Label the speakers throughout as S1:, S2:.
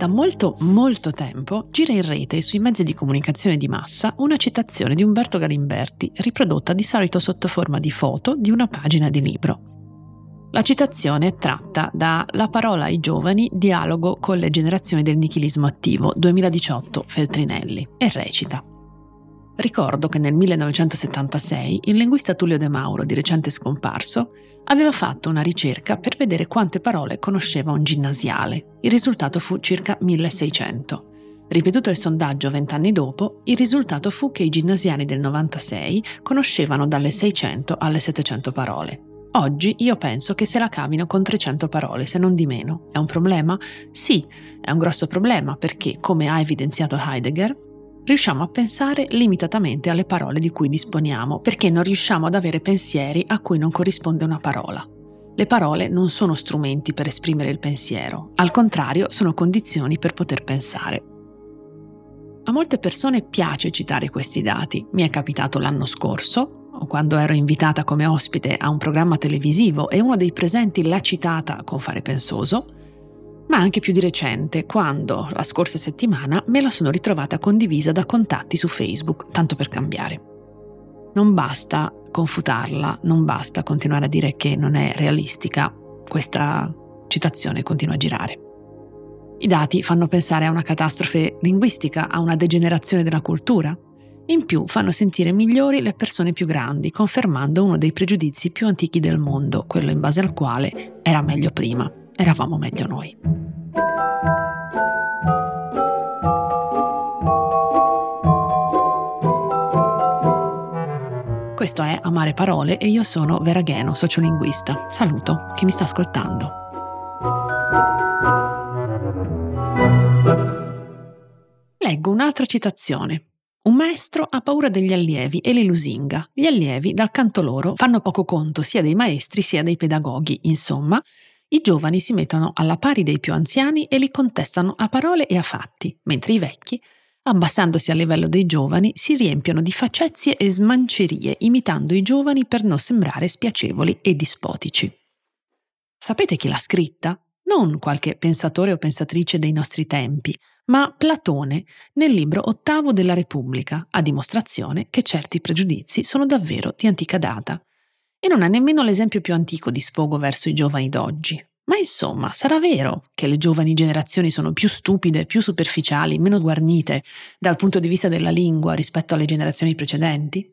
S1: Da molto, molto tempo gira in rete sui mezzi di comunicazione di massa una citazione di Umberto Galimberti, riprodotta di solito sotto forma di foto di una pagina di libro. La citazione è tratta da La parola ai giovani, dialogo con le generazioni del nichilismo attivo, 2018, Feltrinelli, e recita. Ricordo che nel 1976 il linguista Tullio De Mauro, di recente scomparso, aveva fatto una ricerca per vedere quante parole conosceva un ginnasiale. Il risultato fu circa 1600. Ripetuto il sondaggio vent'anni dopo, il risultato fu che i ginnasiani del 96 conoscevano dalle 600 alle 700 parole. Oggi io penso che se la cavino con 300 parole, se non di meno. È un problema? Sì, è un grosso problema perché, come ha evidenziato Heidegger, riusciamo a pensare limitatamente alle parole di cui disponiamo, perché non riusciamo ad avere pensieri a cui non corrisponde una parola. Le parole non sono strumenti per esprimere il pensiero, al contrario sono condizioni per poter pensare. A molte persone piace citare questi dati, mi è capitato l'anno scorso, quando ero invitata come ospite a un programma televisivo e uno dei presenti l'ha citata con fare pensoso, ma anche più di recente, quando, la scorsa settimana, me la sono ritrovata condivisa da contatti su Facebook, tanto per cambiare. Non basta confutarla, non basta continuare a dire che non è realistica, questa citazione continua a girare. I dati fanno pensare a una catastrofe linguistica, a una degenerazione della cultura. In più fanno sentire migliori le persone più grandi, confermando uno dei pregiudizi più antichi del mondo, quello in base al quale era meglio prima, eravamo meglio noi. Questo è Amare Parole e io sono Vera Gheno, sociolinguista. Saluto chi mi sta ascoltando. Leggo un'altra citazione. Un maestro ha paura degli allievi e li lusinga. Gli allievi, dal canto loro, fanno poco conto sia dei maestri sia dei pedagoghi. Insomma, i giovani si mettono alla pari dei più anziani e li contestano a parole e a fatti, mentre i vecchi abbassandosi al livello dei giovani, si riempiono di facezie e smancerie, imitando i giovani per non sembrare spiacevoli e dispotici. Sapete chi l'ha scritta? Non qualche pensatore o pensatrice dei nostri tempi, ma Platone nel libro ottavo della Repubblica, a dimostrazione che certi pregiudizi sono davvero di antica data. E non è nemmeno l'esempio più antico di sfogo verso i giovani d'oggi. Ma insomma, sarà vero che le giovani generazioni sono più stupide, più superficiali, meno guarnite dal punto di vista della lingua rispetto alle generazioni precedenti?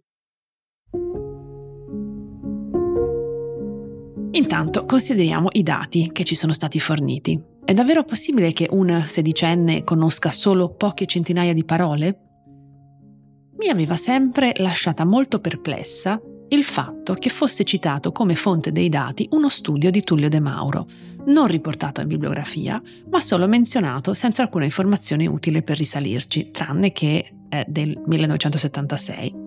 S1: Intanto consideriamo i dati che ci sono stati forniti. È davvero possibile che un sedicenne conosca solo poche centinaia di parole? Mi aveva sempre lasciata molto perplessa il fatto che fosse citato come fonte dei dati uno studio di Tullio De Mauro, non riportato in bibliografia, ma solo menzionato senza alcuna informazione utile per risalirci, tranne che è del 1976.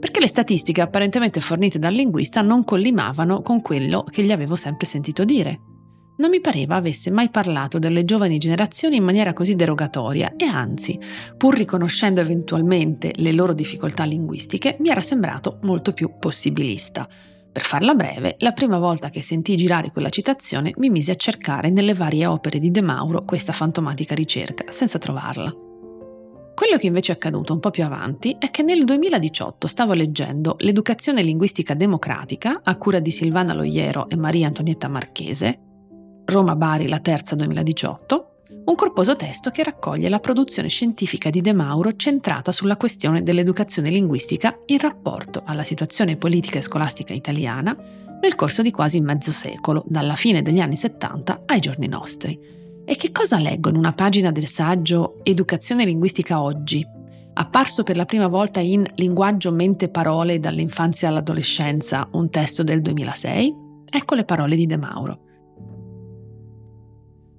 S1: Perché le statistiche apparentemente fornite dal linguista non collimavano con quello che gli avevo sempre sentito dire, non mi pareva avesse mai parlato delle giovani generazioni in maniera così derogatoria e anzi, pur riconoscendo eventualmente le loro difficoltà linguistiche, mi era sembrato molto più possibilista. Per farla breve, la prima volta che sentii girare quella citazione mi misi a cercare nelle varie opere di De Mauro questa fantomatica ricerca, senza trovarla. Quello che invece è accaduto un po' più avanti è che nel 2018 stavo leggendo L'educazione linguistica democratica a cura di Silvana Loiero e Maria Antonietta Marchese, Roma-Bari la terza 2018, un corposo testo che raccoglie la produzione scientifica di De Mauro centrata sulla questione dell'educazione linguistica in rapporto alla situazione politica e scolastica italiana nel corso di quasi mezzo secolo, dalla fine degli anni 70 ai giorni nostri. E che cosa leggo in una pagina del saggio Educazione linguistica oggi, apparso per la prima volta in Linguaggio mente parole dall'infanzia all'adolescenza, un testo del 2006? Ecco le parole di De Mauro.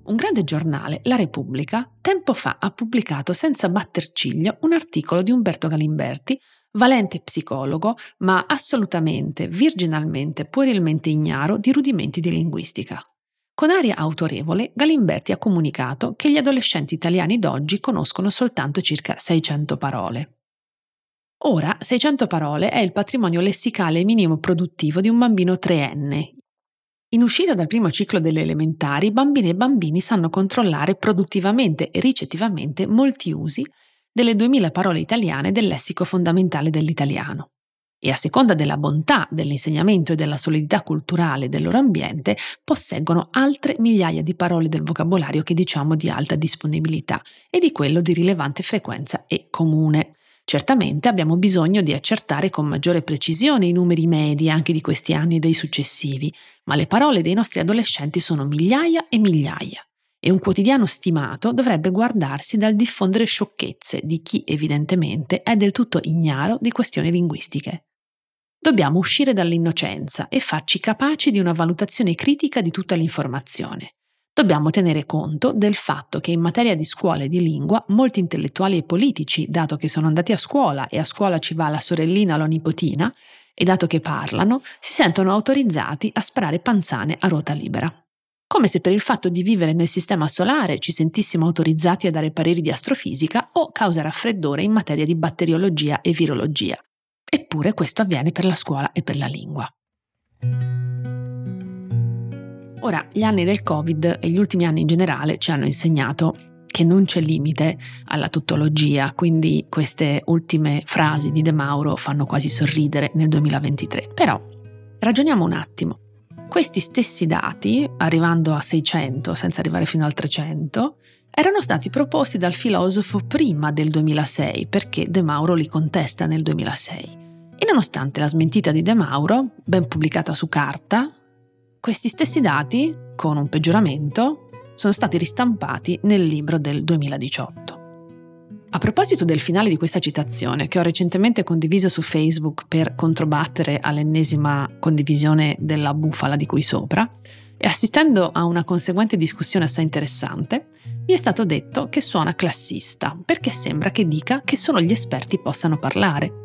S1: Un grande giornale, La Repubblica, tempo fa ha pubblicato senza batter ciglio un articolo di Umberto Galimberti, valente psicologo, ma assolutamente, virginalmente, puerilmente ignaro di rudimenti di linguistica. Con aria autorevole, Galimberti ha comunicato che gli adolescenti italiani d'oggi conoscono soltanto circa 600 parole. Ora, 600 parole è il patrimonio lessicale minimo produttivo di un bambino treenne, In uscita dal primo ciclo delle elementari, bambini e bambini sanno controllare produttivamente e ricettivamente molti usi delle 2000 parole italiane del lessico fondamentale dell'italiano. E a seconda della bontà dell'insegnamento e della solidità culturale del loro ambiente, posseggono altre migliaia di parole del vocabolario che diciamo di alta disponibilità e di quello di rilevante frequenza e comune. Certamente abbiamo bisogno di accertare con maggiore precisione i numeri medi anche di questi anni e dei successivi, ma le parole dei nostri adolescenti sono migliaia e migliaia. E un quotidiano stimato dovrebbe guardarsi dal diffondere sciocchezze di chi evidentemente è del tutto ignaro di questioni linguistiche. Dobbiamo uscire dall'innocenza e farci capaci di una valutazione critica di tutta l'informazione. Dobbiamo tenere conto del fatto che in materia di scuola e di lingua molti intellettuali e politici, dato che sono andati a scuola e a scuola ci va la sorellina o la nipotina, e dato che parlano, si sentono autorizzati a sparare panzane a ruota libera. Come se per il fatto di vivere nel sistema solare ci sentissimo autorizzati a dare pareri di astrofisica o causa raffreddore in materia di batteriologia e virologia. Eppure questo avviene per la scuola e per la lingua. Ora, gli anni del Covid e gli ultimi anni in generale ci hanno insegnato che non c'è limite alla tuttologia, quindi queste ultime frasi di De Mauro fanno quasi sorridere nel 2023. Però ragioniamo un attimo. Questi stessi dati, arrivando a 600 senza arrivare fino al 300, erano stati proposti dal filosofo prima del 2006 perché De Mauro li contesta nel 2006. E nonostante la smentita di De Mauro, ben pubblicata su carta, questi stessi dati, con un peggioramento, sono stati ristampati nel libro del 2018. A proposito del finale di questa citazione, che ho recentemente condiviso su Facebook per controbattere all'ennesima condivisione della bufala di cui sopra, e assistendo a una conseguente discussione assai interessante, mi è stato detto che suona classista, perché sembra che dica che solo gli esperti possano parlare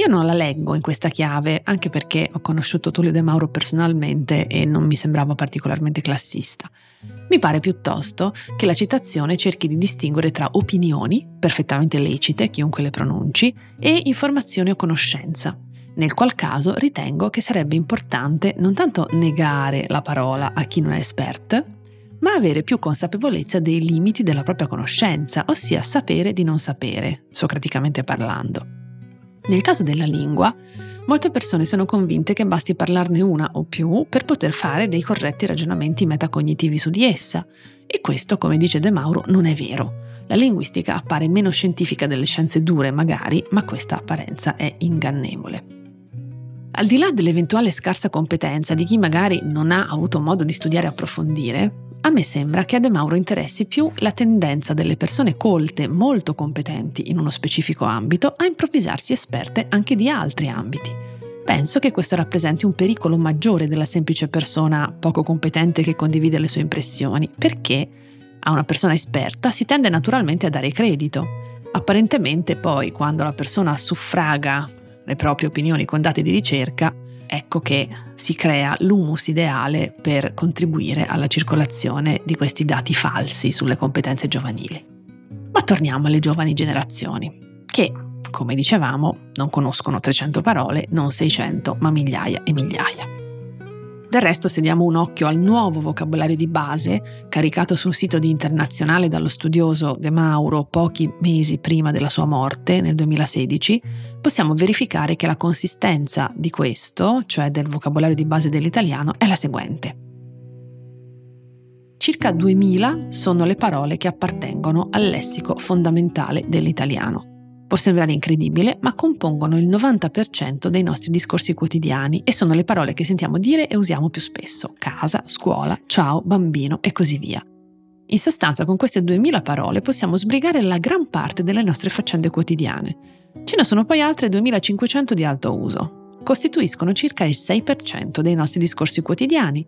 S1: io non la leggo in questa chiave, anche perché ho conosciuto Tullio De Mauro personalmente e non mi sembrava particolarmente classista. Mi pare piuttosto che la citazione cerchi di distinguere tra opinioni, perfettamente lecite, chiunque le pronunci, e informazione o conoscenza, nel qual caso ritengo che sarebbe importante non tanto negare la parola a chi non è esperto, ma avere più consapevolezza dei limiti della propria conoscenza, ossia sapere di non sapere, socraticamente parlando. Nel caso della lingua, molte persone sono convinte che basti parlarne una o più per poter fare dei corretti ragionamenti metacognitivi su di essa. E questo, come dice De Mauro, non è vero. La linguistica appare meno scientifica delle scienze dure, magari, ma questa apparenza è ingannevole. Al di là dell'eventuale scarsa competenza di chi magari non ha avuto modo di studiare e approfondire, a me sembra che a De Mauro interessi più la tendenza delle persone colte, molto competenti in uno specifico ambito, a improvvisarsi esperte anche di altri ambiti. Penso che questo rappresenti un pericolo maggiore della semplice persona poco competente che condivide le sue impressioni, perché a una persona esperta si tende naturalmente a dare credito. Apparentemente poi, quando la persona suffraga le proprie opinioni con dati di ricerca, ecco che si crea l'humus ideale per contribuire alla circolazione di questi dati falsi sulle competenze giovanili. Ma torniamo alle giovani generazioni, che, come dicevamo, non conoscono 300 parole, non 600, ma migliaia e migliaia. Del resto, se diamo un occhio al nuovo vocabolario di base, caricato su un sito di internazionale dallo studioso De Mauro pochi mesi prima della sua morte, nel 2016, possiamo verificare che la consistenza di questo, cioè del vocabolario di base dell'italiano, è la seguente. Circa 2000 sono le parole che appartengono al lessico fondamentale dell'italiano. Può sembrare incredibile, ma compongono il 90% dei nostri discorsi quotidiani e sono le parole che sentiamo dire e usiamo più spesso. Casa, scuola, ciao, bambino e così via. In sostanza, con queste 2000 parole possiamo sbrigare la gran parte delle nostre faccende quotidiane. Ce ne sono poi altre 2500 di alto uso. Costituiscono circa il 6% dei nostri discorsi quotidiani,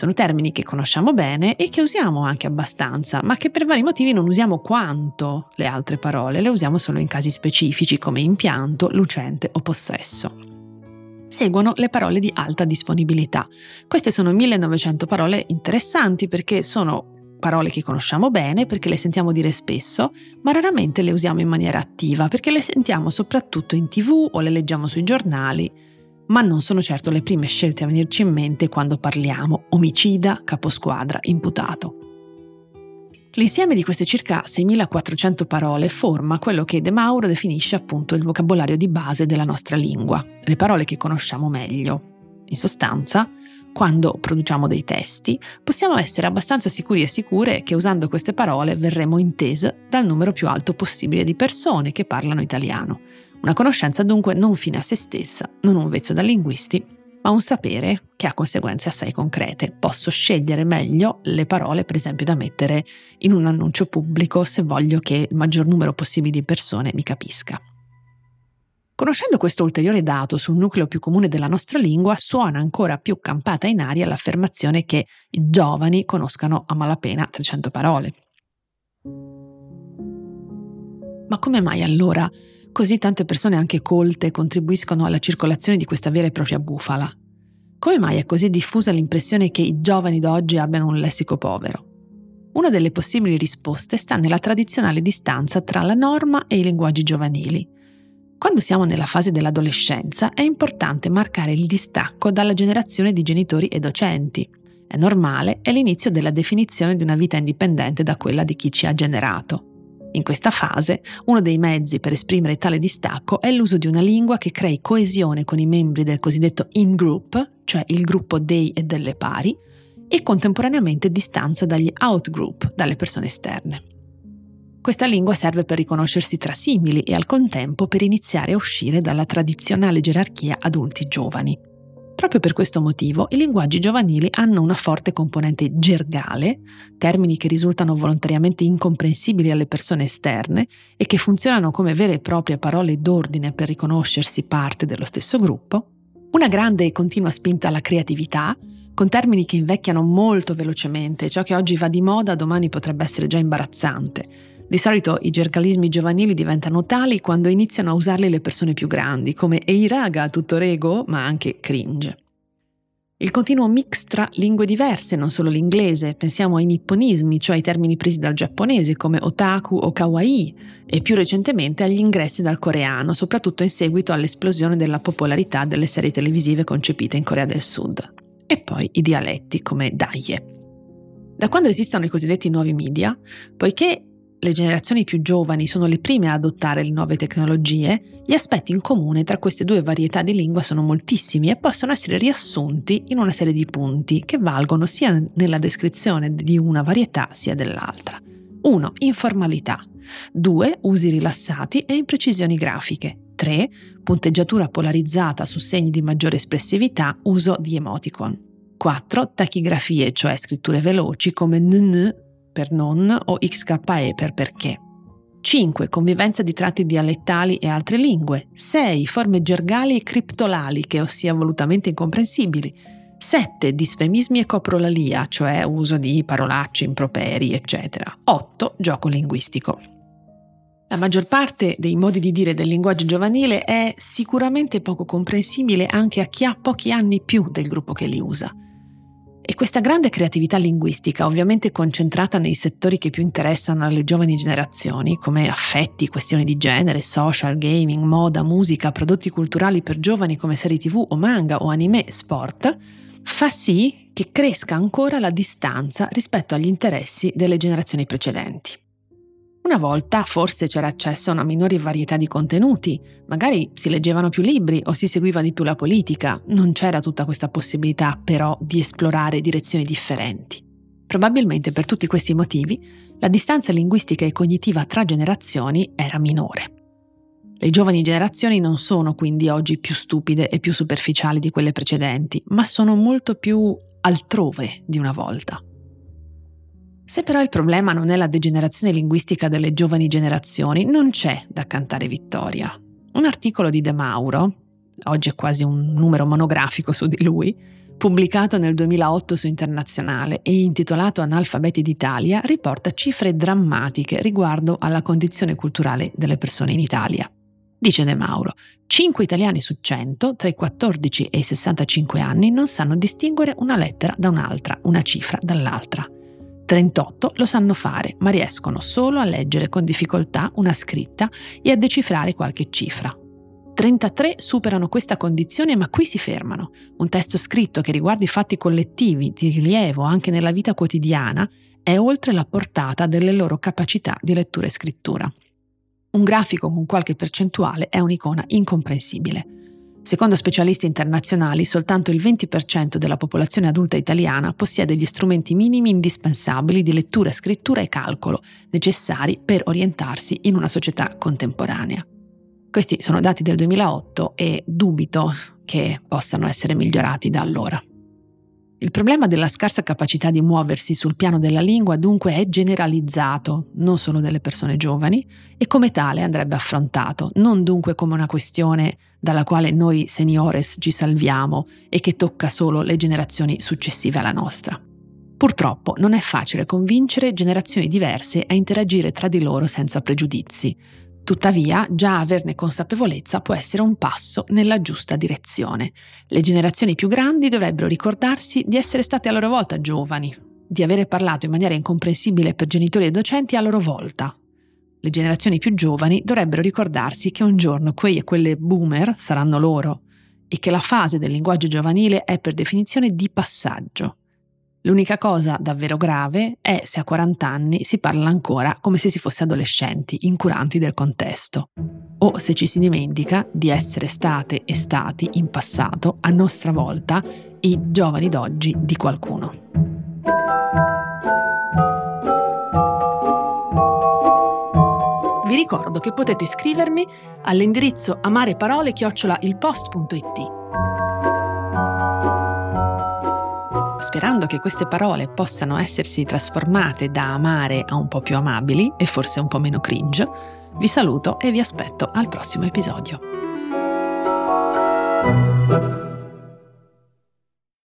S1: sono termini che conosciamo bene e che usiamo anche abbastanza, ma che per vari motivi non usiamo quanto le altre parole, le usiamo solo in casi specifici come impianto, lucente o possesso. Seguono le parole di alta disponibilità. Queste sono 1900 parole interessanti perché sono parole che conosciamo bene perché le sentiamo dire spesso, ma raramente le usiamo in maniera attiva perché le sentiamo soprattutto in tv o le leggiamo sui giornali ma non sono certo le prime scelte a venirci in mente quando parliamo omicida, caposquadra, imputato. L'insieme di queste circa 6.400 parole forma quello che De Mauro definisce appunto il vocabolario di base della nostra lingua, le parole che conosciamo meglio. In sostanza, quando produciamo dei testi, possiamo essere abbastanza sicuri e sicure che usando queste parole verremo intese dal numero più alto possibile di persone che parlano italiano. Una conoscenza dunque non fine a se stessa, non un vezzo da linguisti, ma un sapere che ha conseguenze assai concrete. Posso scegliere meglio le parole, per esempio, da mettere in un annuncio pubblico se voglio che il maggior numero possibile di persone mi capisca. Conoscendo questo ulteriore dato sul nucleo più comune della nostra lingua, suona ancora più campata in aria l'affermazione che i giovani conoscano a malapena 300 parole. Ma come mai allora così tante persone anche colte contribuiscono alla circolazione di questa vera e propria bufala? Come mai è così diffusa l'impressione che i giovani d'oggi abbiano un lessico povero? Una delle possibili risposte sta nella tradizionale distanza tra la norma e i linguaggi giovanili quando siamo nella fase dell'adolescenza è importante marcare il distacco dalla generazione di genitori e docenti. È normale, è l'inizio della definizione di una vita indipendente da quella di chi ci ha generato. In questa fase, uno dei mezzi per esprimere tale distacco è l'uso di una lingua che crei coesione con i membri del cosiddetto in-group, cioè il gruppo dei e delle pari, e contemporaneamente distanza dagli out-group, dalle persone esterne. Questa lingua serve per riconoscersi tra simili e al contempo per iniziare a uscire dalla tradizionale gerarchia adulti giovani. Proprio per questo motivo i linguaggi giovanili hanno una forte componente gergale, termini che risultano volontariamente incomprensibili alle persone esterne e che funzionano come vere e proprie parole d'ordine per riconoscersi parte dello stesso gruppo, una grande e continua spinta alla creatività, con termini che invecchiano molto velocemente, ciò che oggi va di moda domani potrebbe essere già imbarazzante, di solito i gergalismi giovanili diventano tali quando iniziano a usarli le persone più grandi, come Ehi raga, tutto rego, ma anche cringe. Il continuo mix tra lingue diverse, non solo l'inglese, pensiamo ai nipponismi, cioè ai termini presi dal giapponese come otaku o kawaii, e più recentemente agli ingressi dal coreano, soprattutto in seguito all'esplosione della popolarità delle serie televisive concepite in Corea del Sud. E poi i dialetti come daie. Da quando esistono i cosiddetti nuovi media, poiché le generazioni più giovani sono le prime a adottare le nuove tecnologie, gli aspetti in comune tra queste due varietà di lingua sono moltissimi e possono essere riassunti in una serie di punti che valgono sia nella descrizione di una varietà sia dell'altra. 1. Informalità. 2. Usi rilassati e imprecisioni grafiche. 3. Punteggiatura polarizzata su segni di maggiore espressività, uso di emoticon. 4. Tachigrafie, cioè scritture veloci come NN per non o XKE per perché. 5. Convivenza di tratti dialettali e altre lingue. 6. Forme gergali e criptolaliche, ossia volutamente incomprensibili. 7. Disfemismi e coprolalia, cioè uso di parolacce, improperi, eccetera. 8. Gioco linguistico. La maggior parte dei modi di dire del linguaggio giovanile è sicuramente poco comprensibile anche a chi ha pochi anni più del gruppo che li usa. E questa grande creatività linguistica, ovviamente concentrata nei settori che più interessano alle giovani generazioni, come affetti, questioni di genere, social, gaming, moda, musica, prodotti culturali per giovani come serie tv o manga o anime, sport, fa sì che cresca ancora la distanza rispetto agli interessi delle generazioni precedenti. Una volta forse c'era accesso a una minore varietà di contenuti, magari si leggevano più libri o si seguiva di più la politica, non c'era tutta questa possibilità però di esplorare direzioni differenti. Probabilmente per tutti questi motivi la distanza linguistica e cognitiva tra generazioni era minore. Le giovani generazioni non sono quindi oggi più stupide e più superficiali di quelle precedenti, ma sono molto più altrove di una volta. Se però il problema non è la degenerazione linguistica delle giovani generazioni, non c'è da cantare vittoria. Un articolo di De Mauro, oggi è quasi un numero monografico su di lui, pubblicato nel 2008 su Internazionale e intitolato Analfabeti d'Italia, riporta cifre drammatiche riguardo alla condizione culturale delle persone in Italia. Dice De Mauro, 5 italiani su 100 tra i 14 e i 65 anni non sanno distinguere una lettera da un'altra, una cifra dall'altra. 38 lo sanno fare, ma riescono solo a leggere con difficoltà una scritta e a decifrare qualche cifra. 33 superano questa condizione ma qui si fermano. Un testo scritto che riguardi fatti collettivi di rilievo anche nella vita quotidiana è oltre la portata delle loro capacità di lettura e scrittura. Un grafico con qualche percentuale è un'icona incomprensibile. Secondo specialisti internazionali, soltanto il 20% della popolazione adulta italiana possiede gli strumenti minimi indispensabili di lettura, scrittura e calcolo necessari per orientarsi in una società contemporanea. Questi sono dati del 2008 e dubito che possano essere migliorati da allora. Il problema della scarsa capacità di muoversi sul piano della lingua dunque è generalizzato, non solo delle persone giovani, e come tale andrebbe affrontato, non dunque come una questione dalla quale noi seniores ci salviamo e che tocca solo le generazioni successive alla nostra. Purtroppo non è facile convincere generazioni diverse a interagire tra di loro senza pregiudizi, Tuttavia, già averne consapevolezza può essere un passo nella giusta direzione. Le generazioni più grandi dovrebbero ricordarsi di essere state a loro volta giovani, di avere parlato in maniera incomprensibile per genitori e docenti a loro volta. Le generazioni più giovani dovrebbero ricordarsi che un giorno quei e quelle boomer saranno loro e che la fase del linguaggio giovanile è per definizione di passaggio. L'unica cosa davvero grave è se a 40 anni si parla ancora come se si fosse adolescenti, incuranti del contesto, o se ci si dimentica di essere state e stati in passato, a nostra volta, i giovani d'oggi di qualcuno. Vi ricordo che potete scrivermi all'indirizzo amareparole-ilpost.it sperando che queste parole possano essersi trasformate da amare a un po' più amabili e forse un po' meno cringe, vi saluto e vi aspetto al prossimo episodio.